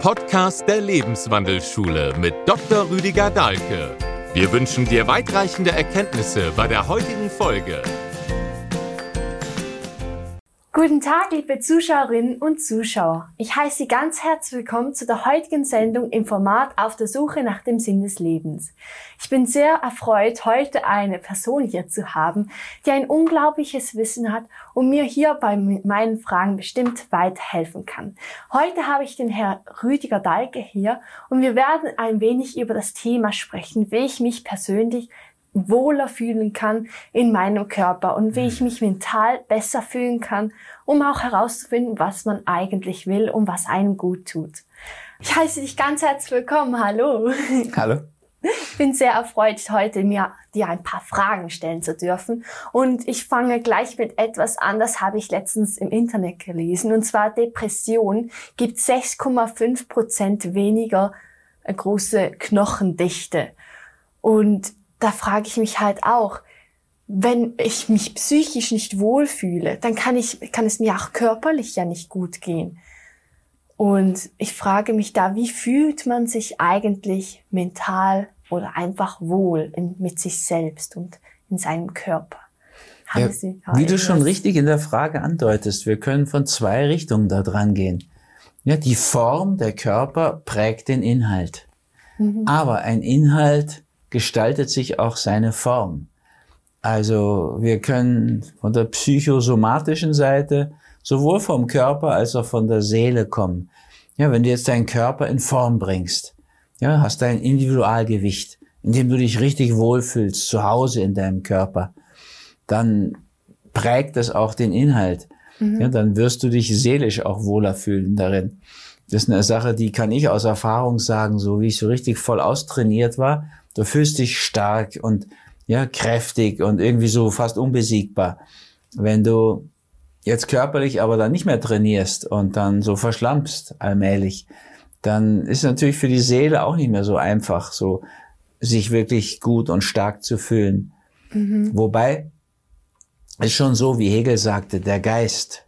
Podcast der Lebenswandelschule mit Dr. Rüdiger Dahlke. Wir wünschen dir weitreichende Erkenntnisse bei der heutigen Folge. Guten Tag, liebe Zuschauerinnen und Zuschauer. Ich heiße Sie ganz herzlich willkommen zu der heutigen Sendung im Format Auf der Suche nach dem Sinn des Lebens. Ich bin sehr erfreut, heute eine Person hier zu haben, die ein unglaubliches Wissen hat und mir hier bei meinen Fragen bestimmt weiterhelfen kann. Heute habe ich den Herrn Rüdiger Dahlke hier und wir werden ein wenig über das Thema sprechen, wie ich mich persönlich wohler fühlen kann in meinem Körper und wie ich mich mental besser fühlen kann, um auch herauszufinden, was man eigentlich will und was einem gut tut. Ich heiße dich ganz herzlich willkommen. Hallo. Hallo. Ich bin sehr erfreut, heute mir dir ein paar Fragen stellen zu dürfen. Und ich fange gleich mit etwas an, das habe ich letztens im Internet gelesen. Und zwar Depression gibt 6,5 Prozent weniger große Knochendichte. Und da frage ich mich halt auch, wenn ich mich psychisch nicht wohlfühle, dann kann ich, kann es mir auch körperlich ja nicht gut gehen. Und ich frage mich da, wie fühlt man sich eigentlich mental oder einfach wohl in, mit sich selbst und in seinem Körper? Ja, wie du schon richtig in der Frage andeutest, wir können von zwei Richtungen da dran gehen. Ja, die Form der Körper prägt den Inhalt. Mhm. Aber ein Inhalt gestaltet sich auch seine Form. Also wir können von der psychosomatischen Seite sowohl vom Körper als auch von der Seele kommen. Ja, wenn du jetzt deinen Körper in Form bringst, ja, hast dein Individualgewicht, in dem du dich richtig wohlfühlst, zu Hause in deinem Körper, dann prägt das auch den Inhalt. Mhm. Ja, dann wirst du dich seelisch auch wohler fühlen darin. Das ist eine Sache, die kann ich aus Erfahrung sagen, so wie ich so richtig voll austrainiert war, Du fühlst dich stark und ja, kräftig und irgendwie so fast unbesiegbar. Wenn du jetzt körperlich aber dann nicht mehr trainierst und dann so verschlampst allmählich, dann ist natürlich für die Seele auch nicht mehr so einfach, so sich wirklich gut und stark zu fühlen. Mhm. Wobei ist schon so, wie Hegel sagte, der Geist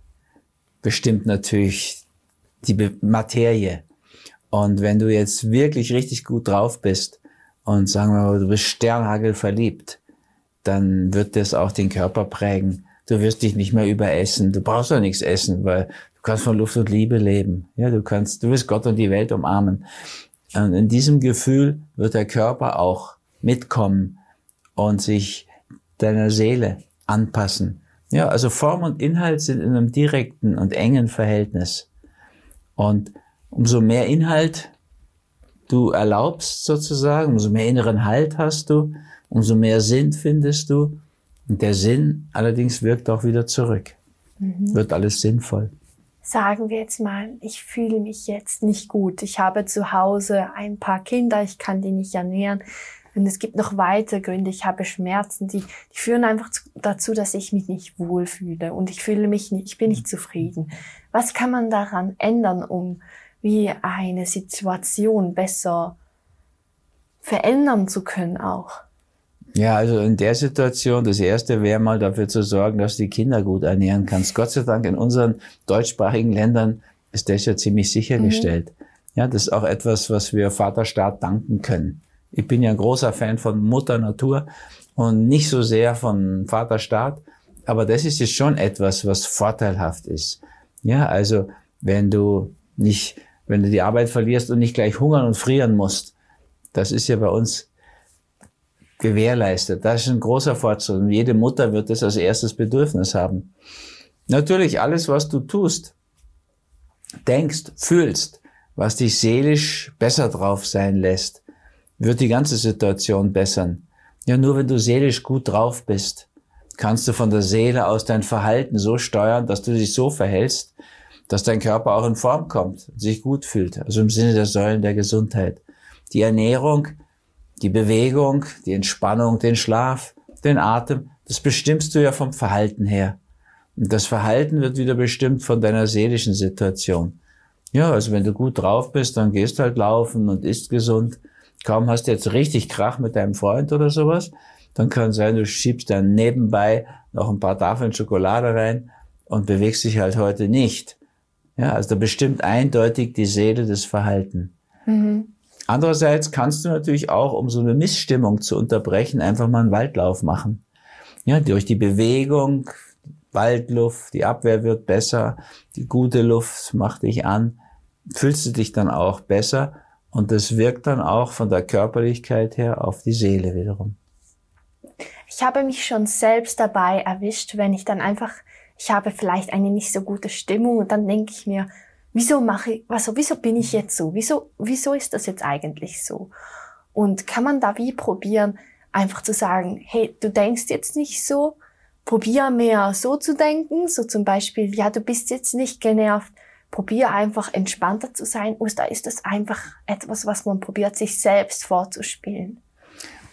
bestimmt natürlich die Materie. Und wenn du jetzt wirklich richtig gut drauf bist, und sagen wir mal, du bist Sternhagel verliebt, dann wird das auch den Körper prägen. Du wirst dich nicht mehr überessen. Du brauchst doch nichts essen, weil du kannst von Luft und Liebe leben. Ja, du kannst, du wirst Gott und die Welt umarmen. Und in diesem Gefühl wird der Körper auch mitkommen und sich deiner Seele anpassen. Ja, also Form und Inhalt sind in einem direkten und engen Verhältnis. Und umso mehr Inhalt du erlaubst sozusagen, umso mehr inneren Halt hast du, umso mehr Sinn findest du. Und der Sinn allerdings wirkt auch wieder zurück. Mhm. Wird alles sinnvoll. Sagen wir jetzt mal, ich fühle mich jetzt nicht gut. Ich habe zu Hause ein paar Kinder, ich kann die nicht ernähren. Und es gibt noch weitere Gründe. Ich habe Schmerzen, die, die führen einfach dazu, dass ich mich nicht wohlfühle und ich fühle mich nicht, ich bin nicht zufrieden. Was kann man daran ändern, um wie eine Situation besser verändern zu können auch. Ja, also in der Situation, das erste wäre mal dafür zu sorgen, dass du die Kinder gut ernähren kannst. Gott sei Dank in unseren deutschsprachigen Ländern ist das ja ziemlich sichergestellt. Mhm. Ja, das ist auch etwas, was wir Vaterstaat danken können. Ich bin ja ein großer Fan von Mutter Natur und nicht so sehr von Vaterstaat, aber das ist jetzt schon etwas, was vorteilhaft ist. Ja, also wenn du nicht wenn du die Arbeit verlierst und nicht gleich hungern und frieren musst. Das ist ja bei uns gewährleistet. Das ist ein großer Fortschritt. Und jede Mutter wird das als erstes Bedürfnis haben. Natürlich alles, was du tust, denkst, fühlst, was dich seelisch besser drauf sein lässt, wird die ganze Situation bessern. Ja, nur wenn du seelisch gut drauf bist, kannst du von der Seele aus dein Verhalten so steuern, dass du dich so verhältst, dass dein Körper auch in Form kommt, sich gut fühlt, also im Sinne der Säulen der Gesundheit. Die Ernährung, die Bewegung, die Entspannung, den Schlaf, den Atem, das bestimmst du ja vom Verhalten her. Und das Verhalten wird wieder bestimmt von deiner seelischen Situation. Ja, also wenn du gut drauf bist, dann gehst halt laufen und isst gesund. Kaum hast du jetzt richtig Krach mit deinem Freund oder sowas, dann kann sein, du schiebst dann nebenbei noch ein paar Tafeln Schokolade rein und bewegst dich halt heute nicht. Ja, also da bestimmt eindeutig die Seele das Verhalten. Mhm. Andererseits kannst du natürlich auch, um so eine Missstimmung zu unterbrechen, einfach mal einen Waldlauf machen. Ja, durch die Bewegung, Waldluft, die Abwehr wird besser, die gute Luft macht dich an, fühlst du dich dann auch besser und das wirkt dann auch von der Körperlichkeit her auf die Seele wiederum. Ich habe mich schon selbst dabei erwischt, wenn ich dann einfach, ich habe vielleicht eine nicht so gute Stimmung und dann denke ich mir, wieso mache ich, also wieso bin ich jetzt so? Wieso, wieso ist das jetzt eigentlich so? Und kann man da wie probieren, einfach zu sagen, hey, du denkst jetzt nicht so, probier mehr so zu denken, so zum Beispiel, ja, du bist jetzt nicht genervt, probier einfach entspannter zu sein, oder ist das einfach etwas, was man probiert, sich selbst vorzuspielen?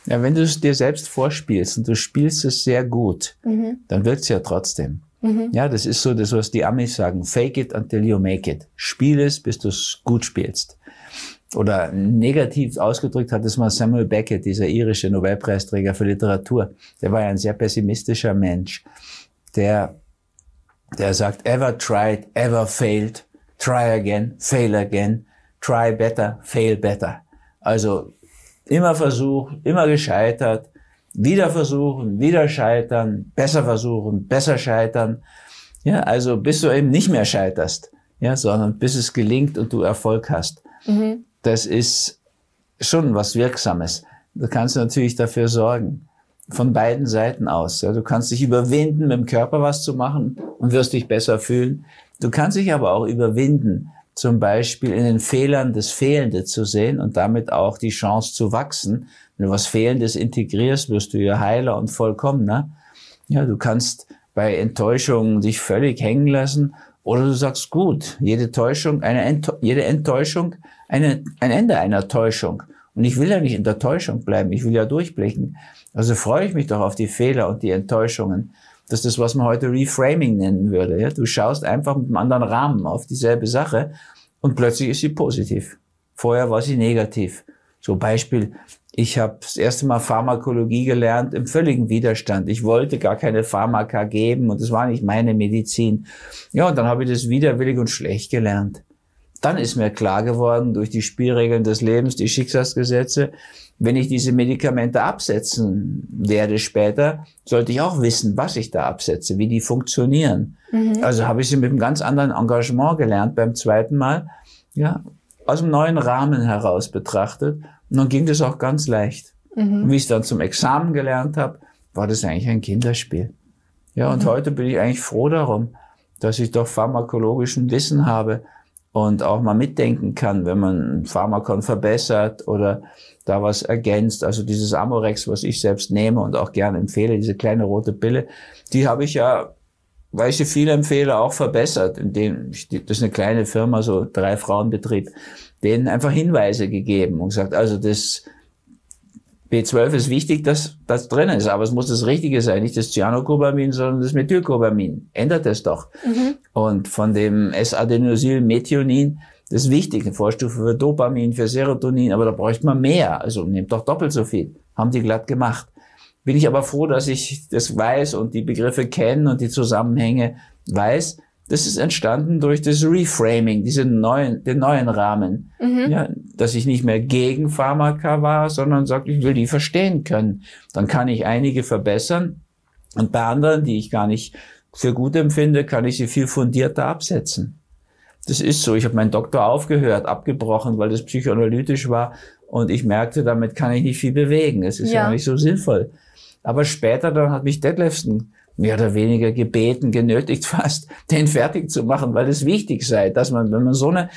Ja, wenn du es dir selbst vorspielst und du spielst es sehr gut, mhm. dann wirkt es ja trotzdem. Mhm. Ja, das ist so das, was die Amis sagen. Fake it until you make it. Spiel es, bis du es gut spielst. Oder negativ ausgedrückt hat es mal Samuel Beckett, dieser irische Nobelpreisträger für Literatur. Der war ja ein sehr pessimistischer Mensch. Der, der sagt, ever tried, ever failed, try again, fail again, try better, fail better. Also immer versucht, immer gescheitert, wieder versuchen, wieder scheitern, besser versuchen, besser scheitern. Ja, also bis du eben nicht mehr scheiterst, ja, sondern bis es gelingt und du Erfolg hast. Mhm. Das ist schon was Wirksames. Du kannst natürlich dafür sorgen. Von beiden Seiten aus. Ja, du kannst dich überwinden, mit dem Körper was zu machen und wirst dich besser fühlen. Du kannst dich aber auch überwinden, zum Beispiel in den Fehlern das Fehlende zu sehen und damit auch die Chance zu wachsen. Wenn du was Fehlendes integrierst, wirst du ja heiler und vollkommener. Ja, du kannst bei Enttäuschungen dich völlig hängen lassen oder du sagst, gut, jede Täuschung, eine Ent jede Enttäuschung, eine, ein Ende einer Täuschung. Und ich will ja nicht in der Täuschung bleiben, ich will ja durchblicken. Also freue ich mich doch auf die Fehler und die Enttäuschungen. Das ist das, was man heute Reframing nennen würde. Ja? Du schaust einfach mit einem anderen Rahmen auf dieselbe Sache und plötzlich ist sie positiv. Vorher war sie negativ. So Beispiel, ich habe das erste Mal Pharmakologie gelernt im völligen Widerstand. Ich wollte gar keine Pharmaka geben und das war nicht meine Medizin. Ja, und dann habe ich das widerwillig und schlecht gelernt. Dann ist mir klar geworden durch die Spielregeln des Lebens, die Schicksalsgesetze, wenn ich diese Medikamente absetzen werde später, sollte ich auch wissen, was ich da absetze, wie die funktionieren. Mhm. Also habe ich sie mit einem ganz anderen Engagement gelernt beim zweiten Mal, ja, aus einem neuen Rahmen heraus betrachtet. Und dann ging das auch ganz leicht. Mhm. Und wie ich es dann zum Examen gelernt habe, war das eigentlich ein Kinderspiel. Ja, und mhm. heute bin ich eigentlich froh darum, dass ich doch pharmakologischen Wissen habe und auch mal mitdenken kann, wenn man Pharmakon verbessert oder da was ergänzt. Also dieses Amorex, was ich selbst nehme und auch gerne empfehle, diese kleine rote Pille, die habe ich ja, weil ich sie viel empfehle, auch verbessert. Indem ich, das ist eine kleine Firma, so drei Frauenbetrieb, denen einfach Hinweise gegeben und gesagt, also das B12 ist wichtig, dass das drin ist, aber es muss das Richtige sein, nicht das Cyanocobamin, sondern das Methylcobamin. Ändert es doch. Mhm. Und von dem S-Adenosyl-Methionin, das ist wichtig, eine Vorstufe für Dopamin, für Serotonin, aber da bräuchte man mehr. Also nehmt doch doppelt so viel. Haben die glatt gemacht. Bin ich aber froh, dass ich das weiß und die Begriffe kenne und die Zusammenhänge weiß. Das ist entstanden durch das Reframing, diesen neuen, den neuen Rahmen. Mhm. Ja, dass ich nicht mehr gegen Pharmaka war, sondern sage, ich will die verstehen können. Dann kann ich einige verbessern und bei anderen, die ich gar nicht für gut empfinde, kann ich sie viel fundierter absetzen. Das ist so. Ich habe meinen Doktor aufgehört, abgebrochen, weil das psychoanalytisch war. Und ich merkte, damit kann ich nicht viel bewegen. Es ist ja, ja nicht so sinnvoll. Aber später dann hat mich Detlefsen mehr oder weniger gebeten, genötigt fast, den fertig zu machen, weil es wichtig sei, dass man, wenn man so eine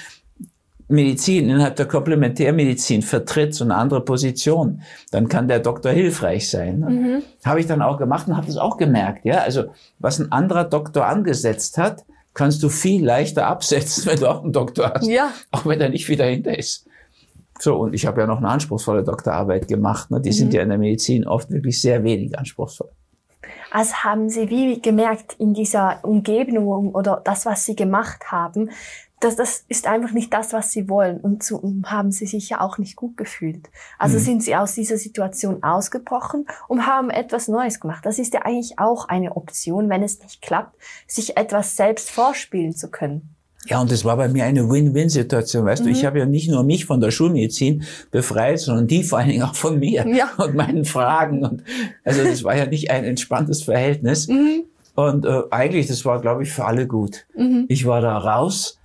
Medizin innerhalb der Komplementärmedizin vertritt, so eine andere Position, dann kann der Doktor hilfreich sein. Mhm. Habe ich dann auch gemacht und habe das auch gemerkt. Ja, also was ein anderer Doktor angesetzt hat, kannst du viel leichter absetzen, wenn du auch einen Doktor hast. Ja. Auch wenn er nicht wieder hinter ist. So, und ich habe ja noch eine anspruchsvolle Doktorarbeit gemacht. Ne? Die mhm. sind ja in der Medizin oft wirklich sehr wenig anspruchsvoll. Also haben Sie wie gemerkt in dieser Umgebung oder das, was Sie gemacht haben, das, das ist einfach nicht das, was sie wollen. Und so haben sie sich ja auch nicht gut gefühlt. Also mhm. sind sie aus dieser Situation ausgebrochen und haben etwas Neues gemacht. Das ist ja eigentlich auch eine Option, wenn es nicht klappt, sich etwas selbst vorspielen zu können. Ja, und das war bei mir eine Win-Win-Situation. Weißt mhm. du, ich mhm. habe ja nicht nur mich von der Schulmedizin befreit, sondern die vor allen Dingen auch von mir ja. und meinen Fragen. Und also das war ja nicht ein entspanntes Verhältnis. Mhm. Und äh, eigentlich, das war, glaube ich, für alle gut. Mhm. Ich war da raus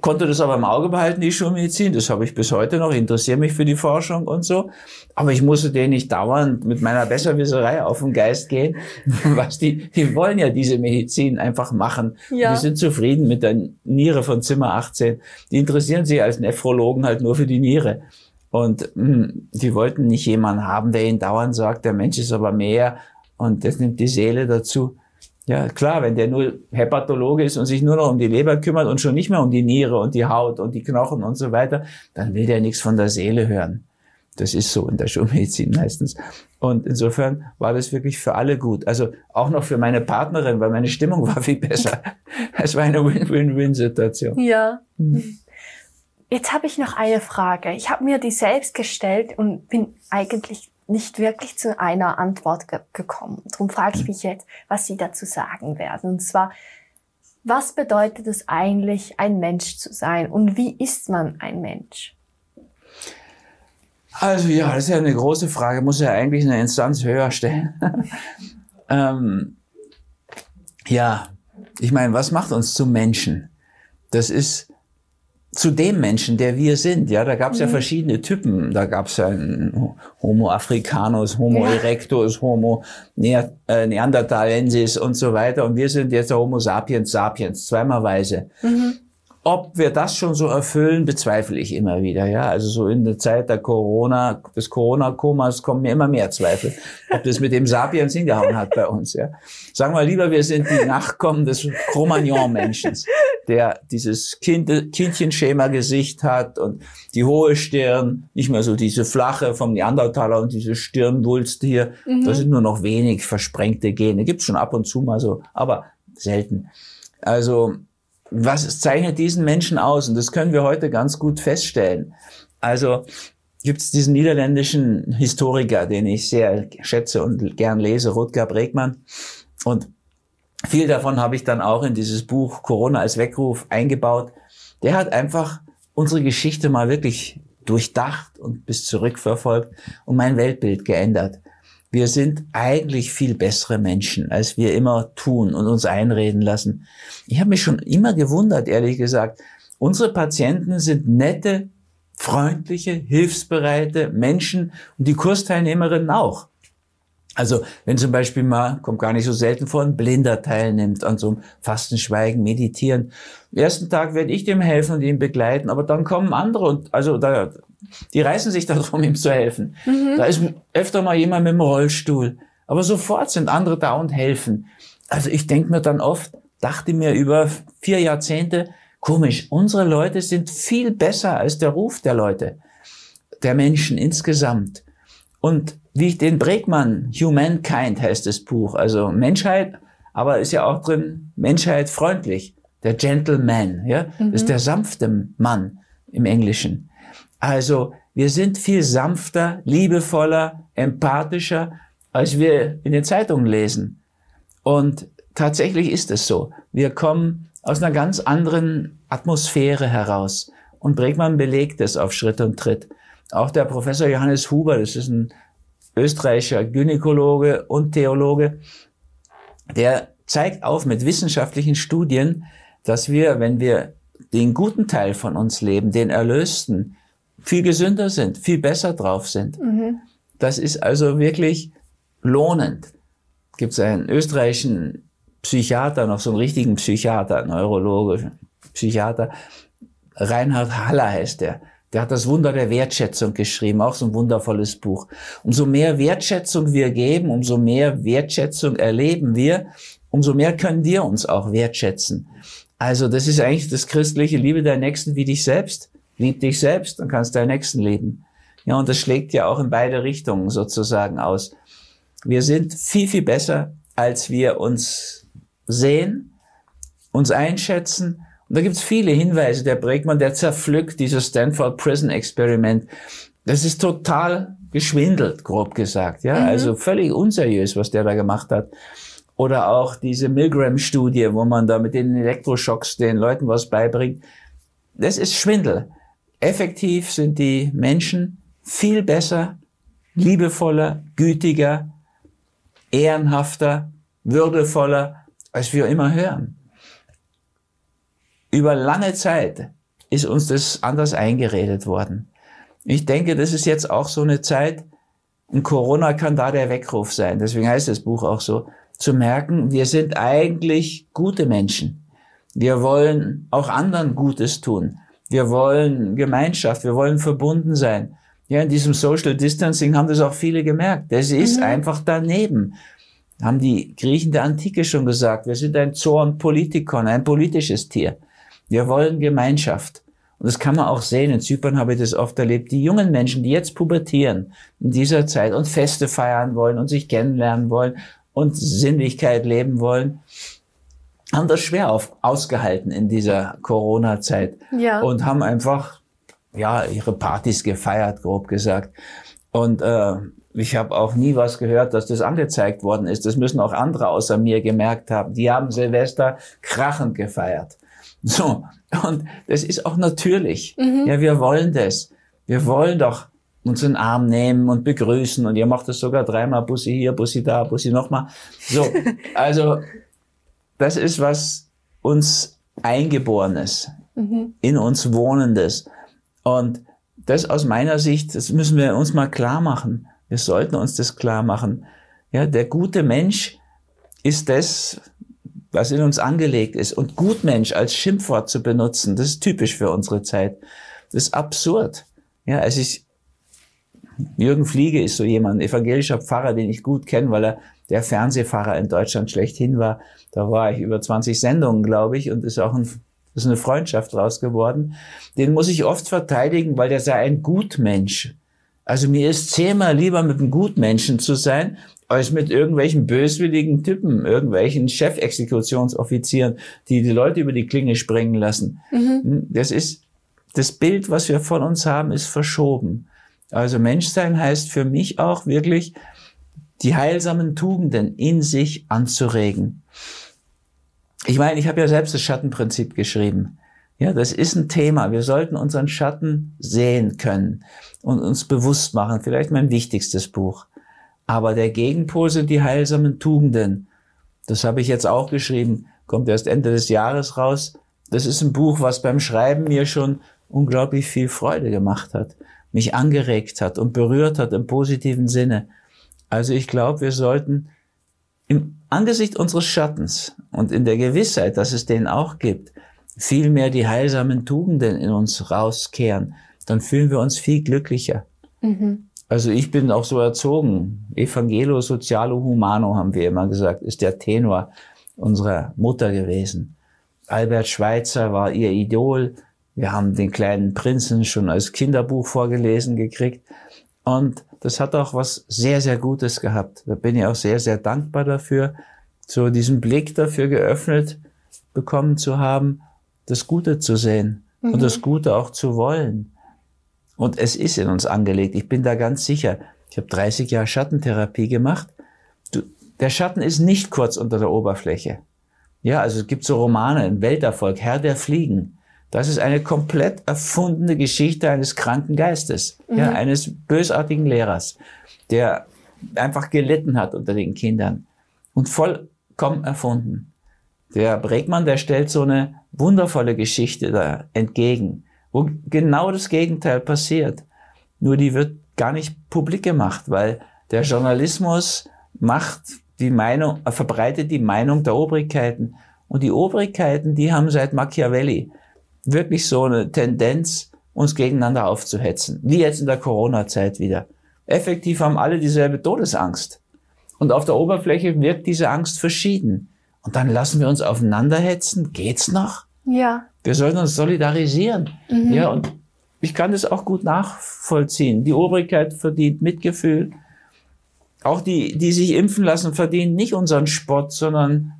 konnte das aber im Auge behalten, die Schulmedizin. Das habe ich bis heute noch, interessiere mich für die Forschung und so. Aber ich musste denen nicht dauernd mit meiner Besserwisserei auf den Geist gehen. Was die, die wollen ja diese Medizin einfach machen. Ja. Die sind zufrieden mit der Niere von Zimmer 18. Die interessieren sich als Nephrologen halt nur für die Niere. Und mh, hm, die wollten nicht jemanden haben, der ihnen dauernd sagt, der Mensch ist aber mehr und das nimmt die Seele dazu. Ja, klar, wenn der nur Hepatologe ist und sich nur noch um die Leber kümmert und schon nicht mehr um die Niere und die Haut und die Knochen und so weiter, dann will der nichts von der Seele hören. Das ist so in der Schulmedizin meistens. Und insofern war das wirklich für alle gut. Also auch noch für meine Partnerin, weil meine Stimmung war viel besser. Es war eine Win-Win-Win-Situation. Ja. Hm. Jetzt habe ich noch eine Frage. Ich habe mir die selbst gestellt und bin eigentlich nicht wirklich zu einer Antwort ge gekommen. Darum frage ich mich jetzt, was Sie dazu sagen werden. Und zwar, was bedeutet es eigentlich, ein Mensch zu sein und wie ist man ein Mensch? Also ja, das ist ja eine große Frage, muss ja eigentlich eine Instanz höher stellen. ähm, ja, ich meine, was macht uns zu Menschen? Das ist zu dem Menschen, der wir sind. Ja, da gab es mhm. ja verschiedene Typen. Da gab es ja Homo africanus, Homo ja. erectus, Homo ne äh, neanderthalensis und so weiter. Und wir sind jetzt Homo sapiens sapiens, zweimal weise. Mhm. Ob wir das schon so erfüllen, bezweifle ich immer wieder. Ja, also so in der Zeit der Corona, des Corona-Komas kommen mir immer mehr Zweifel, ob das mit dem Sapiens hingehauen hat bei uns. Ja, sagen wir lieber, wir sind die Nachkommen des Cro-Magnon-Menschen der dieses kind, Kindchenschema-Gesicht hat und die hohe Stirn, nicht mehr so diese flache vom Neandertaler und diese Stirnwulst hier. Mhm. Das sind nur noch wenig versprengte Gene. Gibt's schon ab und zu mal so, aber selten. Also, was zeichnet diesen Menschen aus? Und das können wir heute ganz gut feststellen. Also, gibt's diesen niederländischen Historiker, den ich sehr schätze und gern lese, Rutger Bregmann. Und viel davon habe ich dann auch in dieses Buch Corona als Weckruf eingebaut. Der hat einfach unsere Geschichte mal wirklich durchdacht und bis zurückverfolgt und mein Weltbild geändert. Wir sind eigentlich viel bessere Menschen, als wir immer tun und uns einreden lassen. Ich habe mich schon immer gewundert, ehrlich gesagt. Unsere Patienten sind nette, freundliche, hilfsbereite Menschen und die Kursteilnehmerinnen auch. Also wenn zum Beispiel mal, kommt gar nicht so selten vor, ein Blinder teilnimmt an so einem Fastenschweigen, Meditieren. Am ersten Tag werde ich dem helfen und ihn begleiten, aber dann kommen andere und also da, die reißen sich darum, ihm zu helfen. Mhm. Da ist öfter mal jemand mit dem Rollstuhl, aber sofort sind andere da und helfen. Also ich denke mir dann oft, dachte mir über vier Jahrzehnte, komisch, unsere Leute sind viel besser als der Ruf der Leute, der Menschen insgesamt. Und wie ich den Bregmann, Humankind heißt das Buch, also Menschheit, aber ist ja auch drin Menschheit freundlich, der Gentleman, ja, mhm. ist der sanfte Mann im Englischen. Also wir sind viel sanfter, liebevoller, empathischer, als wir in den Zeitungen lesen. Und tatsächlich ist es so. Wir kommen aus einer ganz anderen Atmosphäre heraus. Und Bregmann belegt es auf Schritt und Tritt. Auch der Professor Johannes Huber, das ist ein österreichischer Gynäkologe und Theologe, der zeigt auf mit wissenschaftlichen Studien, dass wir, wenn wir den guten Teil von uns leben, den Erlösten, viel gesünder sind, viel besser drauf sind. Mhm. Das ist also wirklich lohnend. Gibt es einen österreichischen Psychiater, noch so einen richtigen Psychiater, Neurologe, Psychiater, Reinhard Haller heißt der. Der hat das Wunder der Wertschätzung geschrieben, auch so ein wundervolles Buch. Umso mehr Wertschätzung wir geben, umso mehr Wertschätzung erleben wir, umso mehr können wir uns auch wertschätzen. Also das ist eigentlich das christliche Liebe der Nächsten wie dich selbst. Lieb dich selbst, dann kannst du deinen Nächsten lieben. Ja, und das schlägt ja auch in beide Richtungen sozusagen aus. Wir sind viel, viel besser, als wir uns sehen, uns einschätzen und da gibt's viele Hinweise. Der Bregmann, der zerpflückt dieses Stanford Prison Experiment. Das ist total geschwindelt, grob gesagt. Ja, mhm. also völlig unseriös, was der da gemacht hat. Oder auch diese Milgram-Studie, wo man da mit den Elektroschocks den Leuten was beibringt. Das ist Schwindel. Effektiv sind die Menschen viel besser, liebevoller, gütiger, ehrenhafter, würdevoller, als wir immer hören. Über lange Zeit ist uns das anders eingeredet worden. Ich denke, das ist jetzt auch so eine Zeit, und Corona kann da der Weckruf sein, deswegen heißt das Buch auch so, zu merken, wir sind eigentlich gute Menschen. Wir wollen auch anderen Gutes tun. Wir wollen Gemeinschaft, wir wollen verbunden sein. Ja, in diesem Social Distancing haben das auch viele gemerkt. Das ist mhm. einfach daneben. Haben die Griechen der Antike schon gesagt. Wir sind ein Zorn Politikon, ein politisches Tier. Wir wollen Gemeinschaft. Und das kann man auch sehen. In Zypern habe ich das oft erlebt. Die jungen Menschen, die jetzt pubertieren in dieser Zeit und Feste feiern wollen und sich kennenlernen wollen und Sinnlichkeit leben wollen, haben das schwer auf, ausgehalten in dieser Corona-Zeit ja. und haben einfach ja ihre Partys gefeiert, grob gesagt. Und äh, ich habe auch nie was gehört, dass das angezeigt worden ist. Das müssen auch andere außer mir gemerkt haben. Die haben Silvester krachend gefeiert. So und das ist auch natürlich. Mhm. Ja, wir wollen das. Wir wollen doch uns in den Arm nehmen und begrüßen und ihr macht das sogar dreimal Bussi hier, Bussi da, Bussi nochmal. So, also das ist was uns Eingeborenes, mhm. in uns Wohnendes. Und das aus meiner Sicht, das müssen wir uns mal klar machen. Wir sollten uns das klar machen. Ja, der gute Mensch ist das, was in uns angelegt ist. Und Gutmensch als Schimpfwort zu benutzen, das ist typisch für unsere Zeit. Das ist absurd. Ja, es ist, Jürgen Fliege ist so jemand, evangelischer Pfarrer, den ich gut kenne, weil er der Fernsehfahrer in Deutschland schlechthin war. Da war ich über 20 Sendungen, glaube ich, und ist auch ein, ist eine Freundschaft draus geworden. Den muss ich oft verteidigen, weil der sei ein Gutmensch. Also mir ist zehnmal lieber mit einem Gutmenschen zu sein, als mit irgendwelchen böswilligen Typen, irgendwelchen Chefexekutionsoffizieren, die die Leute über die Klinge springen lassen. Mhm. Das ist, das Bild, was wir von uns haben, ist verschoben. Also Menschsein heißt für mich auch wirklich, die heilsamen Tugenden in sich anzuregen. Ich meine, ich habe ja selbst das Schattenprinzip geschrieben. Ja, das ist ein Thema. Wir sollten unseren Schatten sehen können und uns bewusst machen. Vielleicht mein wichtigstes Buch. Aber der Gegenpol sind die heilsamen Tugenden. Das habe ich jetzt auch geschrieben. Kommt erst Ende des Jahres raus. Das ist ein Buch, was beim Schreiben mir schon unglaublich viel Freude gemacht hat, mich angeregt hat und berührt hat im positiven Sinne. Also ich glaube, wir sollten im Angesicht unseres Schattens und in der Gewissheit, dass es den auch gibt, viel mehr die heilsamen Tugenden in uns rauskehren. Dann fühlen wir uns viel glücklicher. Mhm. Also ich bin auch so erzogen. Evangelo Socialo Humano haben wir immer gesagt, ist der Tenor unserer Mutter gewesen. Albert Schweitzer war ihr Idol. Wir haben den kleinen Prinzen schon als Kinderbuch vorgelesen gekriegt. Und das hat auch was sehr, sehr Gutes gehabt. Da bin ich auch sehr, sehr dankbar dafür, so diesen Blick dafür geöffnet bekommen zu haben, das Gute zu sehen mhm. und das Gute auch zu wollen. Und es ist in uns angelegt. Ich bin da ganz sicher. Ich habe 30 Jahre Schattentherapie gemacht. Du, der Schatten ist nicht kurz unter der Oberfläche. Ja, also es gibt so Romane, ein Welterfolg, Herr der Fliegen. Das ist eine komplett erfundene Geschichte eines kranken Geistes, mhm. ja, eines bösartigen Lehrers, der einfach gelitten hat unter den Kindern und vollkommen erfunden. Der Bregmann, der stellt so eine wundervolle Geschichte da entgegen, wo genau das Gegenteil passiert. Nur die wird gar nicht publik gemacht, weil der Journalismus macht die Meinung, verbreitet die Meinung der Obrigkeiten. Und die Obrigkeiten, die haben seit Machiavelli wirklich so eine Tendenz, uns gegeneinander aufzuhetzen. Wie jetzt in der Corona-Zeit wieder. Effektiv haben alle dieselbe Todesangst. Und auf der Oberfläche wirkt diese Angst verschieden. Und dann lassen wir uns aufeinander hetzen. Geht's noch? Ja. Wir sollten uns solidarisieren. Mhm. Ja, und ich kann das auch gut nachvollziehen. Die Obrigkeit verdient Mitgefühl. Auch die, die sich impfen lassen, verdienen nicht unseren Spott, sondern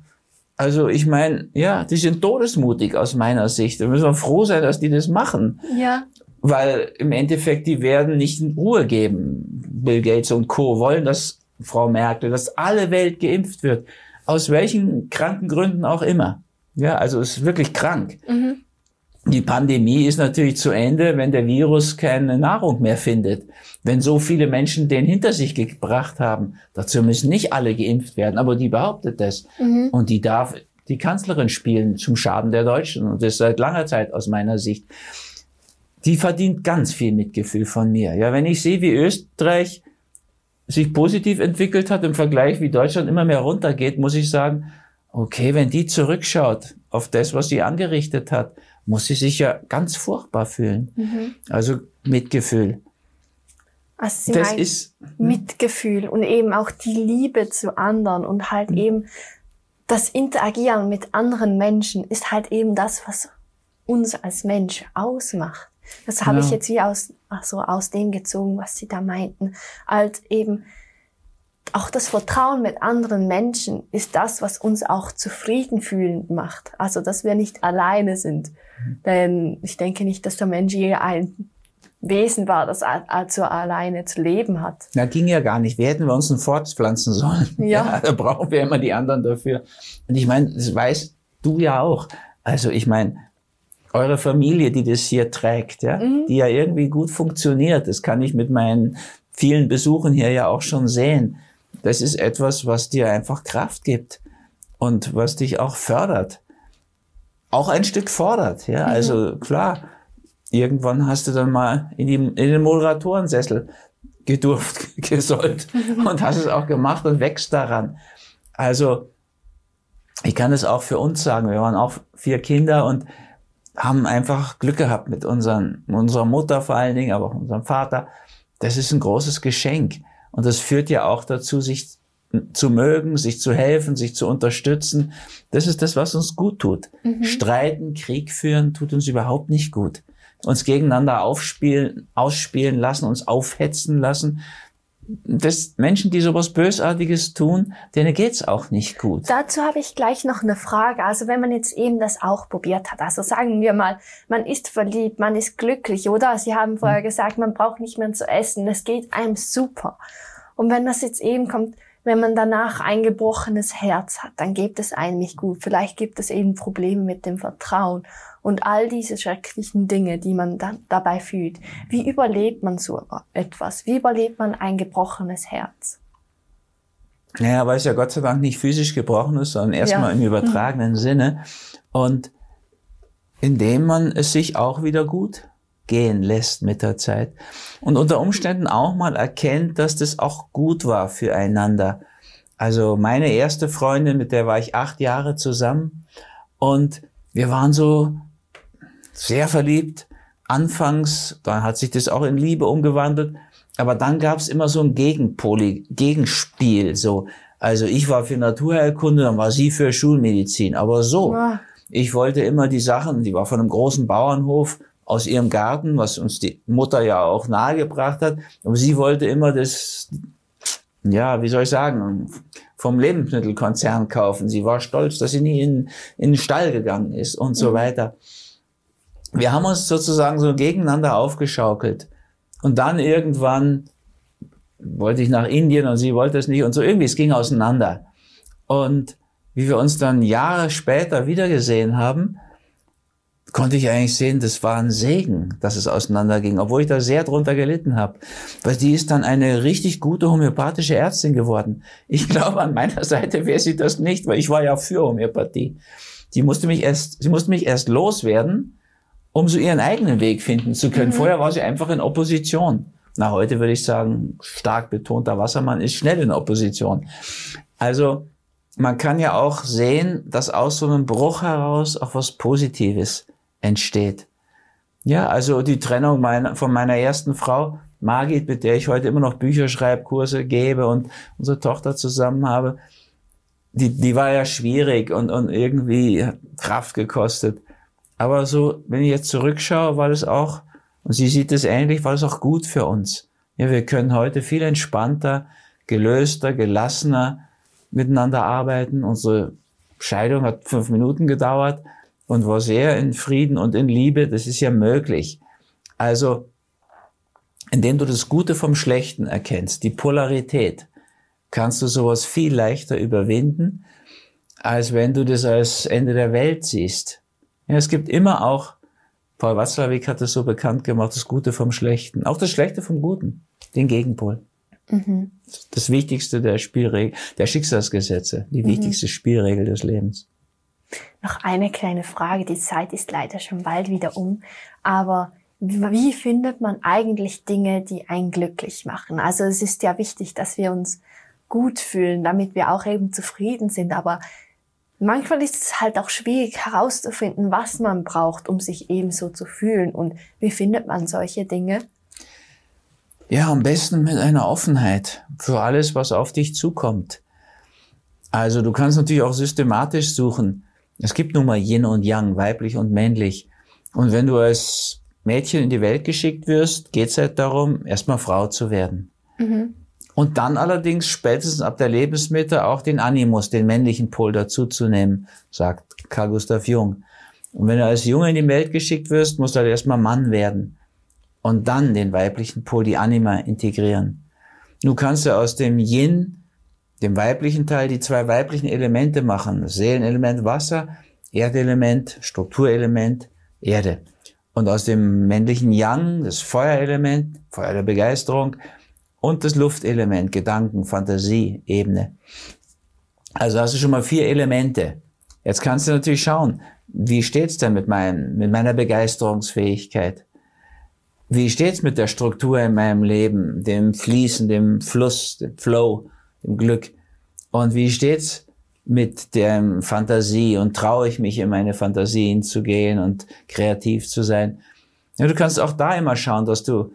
also ich meine, ja, die sind todesmutig aus meiner Sicht. Da müssen wir froh sein, dass die das machen. Ja. Weil im Endeffekt, die werden nicht in Ruhe geben. Bill Gates und Co. wollen, dass Frau Merkel, dass alle Welt geimpft wird. aus welchen kranken Gründen auch immer. Ja, also ist wirklich krank. Mhm. Die Pandemie ist natürlich zu Ende, wenn der Virus keine Nahrung mehr findet. Wenn so viele Menschen den hinter sich gebracht haben. Dazu müssen nicht alle geimpft werden, aber die behauptet das. Mhm. Und die darf die Kanzlerin spielen zum Schaden der Deutschen. Und das seit langer Zeit aus meiner Sicht. Die verdient ganz viel Mitgefühl von mir. Ja, wenn ich sehe, wie Österreich sich positiv entwickelt hat im Vergleich, wie Deutschland immer mehr runtergeht, muss ich sagen, okay, wenn die zurückschaut auf das, was sie angerichtet hat, muss sie sich ja ganz furchtbar fühlen. Mhm. Also Mitgefühl. Also das ist? Mitgefühl und eben auch die Liebe zu anderen und halt mhm. eben das Interagieren mit anderen Menschen ist halt eben das, was uns als Mensch ausmacht. Das habe ja. ich jetzt wie aus, ach so, aus dem gezogen, was Sie da meinten. Halt eben, auch das Vertrauen mit anderen Menschen ist das, was uns auch zufrieden fühlen macht. Also, dass wir nicht alleine sind. Denn ich denke nicht, dass der Mensch je ein Wesen war, das also alleine zu leben hat. Na, ging ja gar nicht. Wir hätten wir uns ein fortpflanzen sollen. Ja. ja. Da brauchen wir immer die anderen dafür. Und ich meine, das weißt du ja auch. Also, ich meine, eure Familie, die das hier trägt, ja, mhm. die ja irgendwie gut funktioniert. Das kann ich mit meinen vielen Besuchen hier ja auch schon sehen. Das ist etwas, was dir einfach Kraft gibt und was dich auch fördert. Auch ein Stück fordert, ja. Mhm. Also klar, irgendwann hast du dann mal in, die, in den Moderatorensessel gedurft, gesollt mhm. und hast es auch gemacht und wächst daran. Also, ich kann es auch für uns sagen. Wir waren auch vier Kinder und haben einfach Glück gehabt mit unseren, unserer Mutter vor allen Dingen, aber auch unserem Vater. Das ist ein großes Geschenk. Und das führt ja auch dazu, sich zu mögen, sich zu helfen, sich zu unterstützen. Das ist das, was uns gut tut. Mhm. Streiten, Krieg führen tut uns überhaupt nicht gut. Uns gegeneinander aufspielen, ausspielen lassen, uns aufhetzen lassen, das Menschen, die sowas Bösartiges tun, denen geht's auch nicht gut. Dazu habe ich gleich noch eine Frage. Also wenn man jetzt eben das auch probiert hat, also sagen wir mal, man ist verliebt, man ist glücklich, oder? Sie haben vorher hm. gesagt, man braucht nicht mehr zu essen, es geht einem super. Und wenn das jetzt eben kommt, wenn man danach ein gebrochenes Herz hat, dann geht es einem nicht gut. Vielleicht gibt es eben Probleme mit dem Vertrauen und all diese schrecklichen Dinge, die man dann dabei fühlt. Wie überlebt man so etwas? Wie überlebt man ein gebrochenes Herz? Naja, weil es ja Gott sei Dank nicht physisch gebrochen ist, sondern erstmal ja. im übertragenen mhm. Sinne. Und indem man es sich auch wieder gut gehen lässt mit der Zeit. Und unter Umständen auch mal erkennt, dass das auch gut war füreinander. Also meine erste Freundin, mit der war ich acht Jahre zusammen und wir waren so sehr verliebt. Anfangs, dann hat sich das auch in Liebe umgewandelt. Aber dann gab es immer so ein Gegenpoli, Gegenspiel. So, also ich war für Naturheilkunde, dann war sie für Schulmedizin. Aber so, ich wollte immer die Sachen. Die war von einem großen Bauernhof aus ihrem Garten, was uns die Mutter ja auch nahegebracht hat. Aber sie wollte immer das, ja, wie soll ich sagen, vom Lebensmittelkonzern kaufen. Sie war stolz, dass sie nie in, in den Stall gegangen ist und so mhm. weiter wir haben uns sozusagen so gegeneinander aufgeschaukelt. Und dann irgendwann wollte ich nach Indien und sie wollte es nicht und so irgendwie, es ging auseinander. Und wie wir uns dann Jahre später wiedergesehen haben, konnte ich eigentlich sehen, das war ein Segen, dass es auseinanderging, obwohl ich da sehr drunter gelitten habe. Weil die ist dann eine richtig gute homöopathische Ärztin geworden. Ich glaube, an meiner Seite wäre sie das nicht, weil ich war ja für Homöopathie. Die musste mich erst, sie musste mich erst loswerden, um so ihren eigenen Weg finden zu können. Mhm. Vorher war sie einfach in Opposition. Na, heute würde ich sagen, stark betonter Wassermann ist schnell in Opposition. Also, man kann ja auch sehen, dass aus so einem Bruch heraus auch was Positives entsteht. Ja, also die Trennung meiner, von meiner ersten Frau, Margit, mit der ich heute immer noch Bücher schreibe, Kurse gebe und unsere Tochter zusammen habe, die, die war ja schwierig und, und irgendwie Kraft gekostet. Aber so, wenn ich jetzt zurückschaue, war das auch, und sie sieht es ähnlich, war das auch gut für uns. Ja, wir können heute viel entspannter, gelöster, gelassener miteinander arbeiten. Unsere Scheidung hat fünf Minuten gedauert und war sehr in Frieden und in Liebe. Das ist ja möglich. Also, indem du das Gute vom Schlechten erkennst, die Polarität, kannst du sowas viel leichter überwinden als wenn du das als Ende der Welt siehst. Ja, es gibt immer auch, Paul Watzlawick hat das so bekannt gemacht, das Gute vom Schlechten, auch das Schlechte vom Guten, den Gegenpol. Mhm. Das Wichtigste der Spielregel, der Schicksalsgesetze, die mhm. wichtigste Spielregel des Lebens. Noch eine kleine Frage, die Zeit ist leider schon bald wieder um, aber wie findet man eigentlich Dinge, die einen glücklich machen? Also es ist ja wichtig, dass wir uns gut fühlen, damit wir auch eben zufrieden sind, aber manchmal ist es halt auch schwierig herauszufinden, was man braucht, um sich eben so zu fühlen und wie findet man solche Dinge? Ja, am besten mit einer Offenheit für alles, was auf dich zukommt. Also du kannst natürlich auch systematisch suchen. Es gibt nun mal Yin und Yang, weiblich und männlich. Und wenn du als Mädchen in die Welt geschickt wirst, geht es halt darum, erstmal Frau zu werden. Mhm. Und dann allerdings spätestens ab der Lebensmitte auch den Animus, den männlichen Pol dazuzunehmen, sagt Carl Gustav Jung. Und wenn du als Junge in die Welt geschickt wirst, musst du halt erstmal Mann werden und dann den weiblichen Pol, die Anima, integrieren. Du kannst ja aus dem Yin, dem weiblichen Teil, die zwei weiblichen Elemente machen. Seelenelement Wasser, Erdelement, Strukturelement, Erde. Und aus dem männlichen Yang, das Feuerelement, Feuer der Begeisterung, und das Luftelement, Gedanken, Fantasie, Ebene. Also hast du schon mal vier Elemente. Jetzt kannst du natürlich schauen, wie steht's denn mit, mein, mit meiner Begeisterungsfähigkeit? Wie steht's mit der Struktur in meinem Leben, dem Fließen, dem Fluss, dem Flow, dem Glück? Und wie steht's mit der Fantasie und traue ich mich in meine Fantasien zu gehen und kreativ zu sein? Ja, du kannst auch da immer schauen, dass du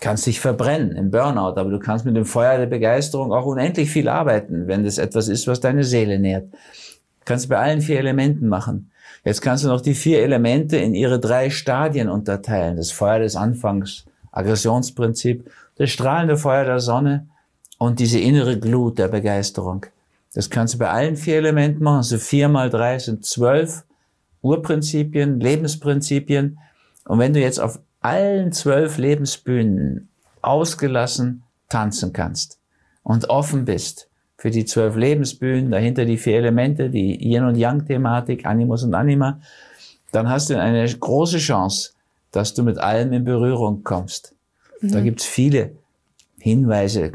kannst dich verbrennen im Burnout, aber du kannst mit dem Feuer der Begeisterung auch unendlich viel arbeiten, wenn das etwas ist, was deine Seele nährt. Kannst bei allen vier Elementen machen. Jetzt kannst du noch die vier Elemente in ihre drei Stadien unterteilen. Das Feuer des Anfangs, Aggressionsprinzip, das strahlende Feuer der Sonne und diese innere Glut der Begeisterung. Das kannst du bei allen vier Elementen machen. Also vier mal drei sind zwölf Urprinzipien, Lebensprinzipien. Und wenn du jetzt auf allen zwölf Lebensbühnen ausgelassen tanzen kannst und offen bist für die zwölf Lebensbühnen, dahinter die vier Elemente, die Yin und Yang-Thematik, Animus und Anima, dann hast du eine große Chance, dass du mit allem in Berührung kommst. Mhm. Da gibt's viele Hinweise,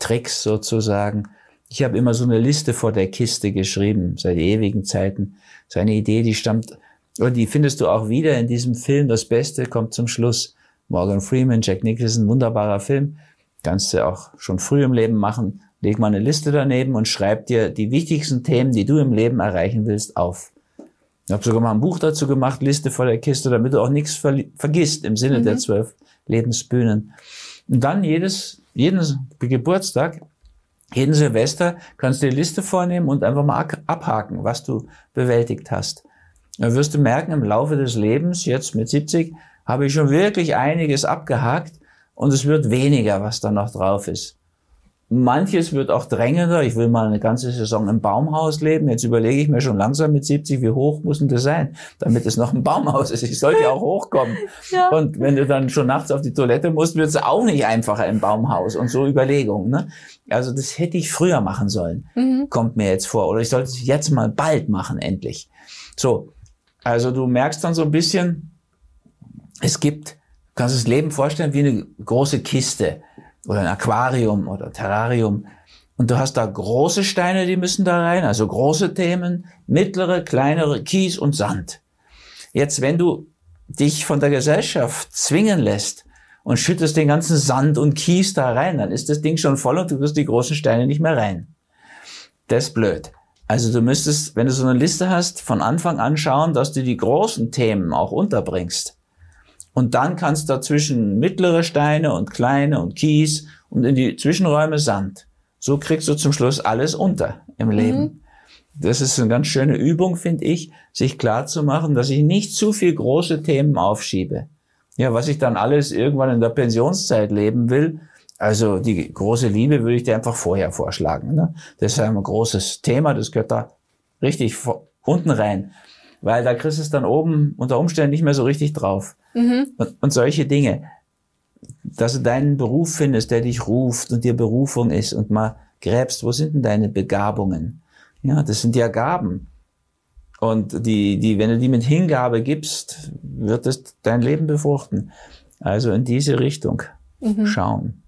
Tricks sozusagen. Ich habe immer so eine Liste vor der Kiste geschrieben, seit ewigen Zeiten. So eine Idee, die stammt, und die findest du auch wieder in diesem Film. Das Beste kommt zum Schluss. Morgan Freeman, Jack Nicholson, wunderbarer Film. Kannst du auch schon früh im Leben machen leg mal eine Liste daneben und schreib dir die wichtigsten Themen, die du im Leben erreichen willst, auf. Ich habe sogar mal ein Buch dazu gemacht, Liste vor der Kiste, damit du auch nichts ver vergisst im Sinne mhm. der zwölf Lebensbühnen. Und dann jedes, jeden Geburtstag, jeden Silvester kannst du die Liste vornehmen und einfach mal abhaken, was du bewältigt hast. Dann wirst du merken, im Laufe des Lebens, jetzt mit 70, habe ich schon wirklich einiges abgehakt und es wird weniger, was da noch drauf ist. Manches wird auch drängender. Ich will mal eine ganze Saison im Baumhaus leben. Jetzt überlege ich mir schon langsam mit 70, wie hoch muss denn das sein, damit es noch ein Baumhaus ist. Ich sollte ja auch hochkommen. Ja. Und wenn du dann schon nachts auf die Toilette musst, wird es auch nicht einfacher im Baumhaus. Und so Überlegungen. Ne? Also das hätte ich früher machen sollen, mhm. kommt mir jetzt vor. Oder ich sollte es jetzt mal bald machen, endlich. So, also du merkst dann so ein bisschen, es gibt, kannst du das Leben vorstellen wie eine große Kiste oder ein Aquarium oder Terrarium. Und du hast da große Steine, die müssen da rein, also große Themen, mittlere, kleinere, Kies und Sand. Jetzt, wenn du dich von der Gesellschaft zwingen lässt und schüttest den ganzen Sand und Kies da rein, dann ist das Ding schon voll und du wirst die großen Steine nicht mehr rein. Das ist blöd. Also du müsstest, wenn du so eine Liste hast, von Anfang an schauen, dass du die großen Themen auch unterbringst. Und dann kannst du dazwischen mittlere Steine und kleine und Kies und in die Zwischenräume Sand. So kriegst du zum Schluss alles unter im mhm. Leben. Mhm. Das ist eine ganz schöne Übung, finde ich, sich klar zu machen, dass ich nicht zu viel große Themen aufschiebe. Ja, was ich dann alles irgendwann in der Pensionszeit leben will, also die große Liebe würde ich dir einfach vorher vorschlagen. Ne? Das ist ein großes Thema, das gehört da richtig unten rein weil da kriegst du es dann oben unter Umständen nicht mehr so richtig drauf. Mhm. Und, und solche Dinge. Dass du deinen Beruf findest, der dich ruft und dir Berufung ist und mal gräbst, wo sind denn deine Begabungen? Ja, das sind ja Gaben. Und die, die, wenn du die mit Hingabe gibst, wird es dein Leben befruchten. Also in diese Richtung mhm. schauen.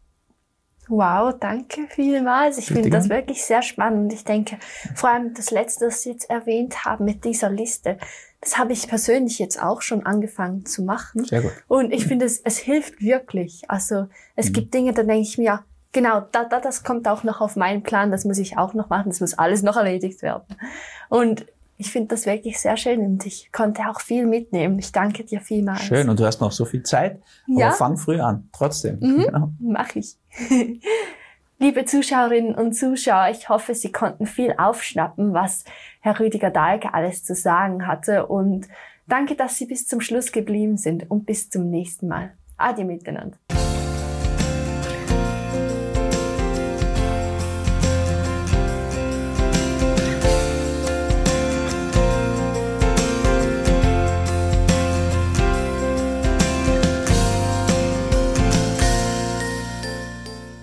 Wow, danke vielmals. Ich finde das wirklich sehr spannend. Ich denke, vor allem das Letzte, das Sie jetzt erwähnt haben mit dieser Liste, das habe ich persönlich jetzt auch schon angefangen zu machen. Sehr gut. Und ich finde, es, es hilft wirklich. Also es mhm. gibt Dinge, da denke ich mir, genau, da, da, das kommt auch noch auf meinen Plan, das muss ich auch noch machen, das muss alles noch erledigt werden. Und ich finde das wirklich sehr schön und ich konnte auch viel mitnehmen. Ich danke dir vielmals. Schön und du hast noch so viel Zeit, aber ja? fang früh an, trotzdem. Mhm, genau. Mach ich. Liebe Zuschauerinnen und Zuschauer, ich hoffe, Sie konnten viel aufschnappen, was Herr Rüdiger Dahlke alles zu sagen hatte und danke, dass Sie bis zum Schluss geblieben sind und bis zum nächsten Mal. Adi miteinander.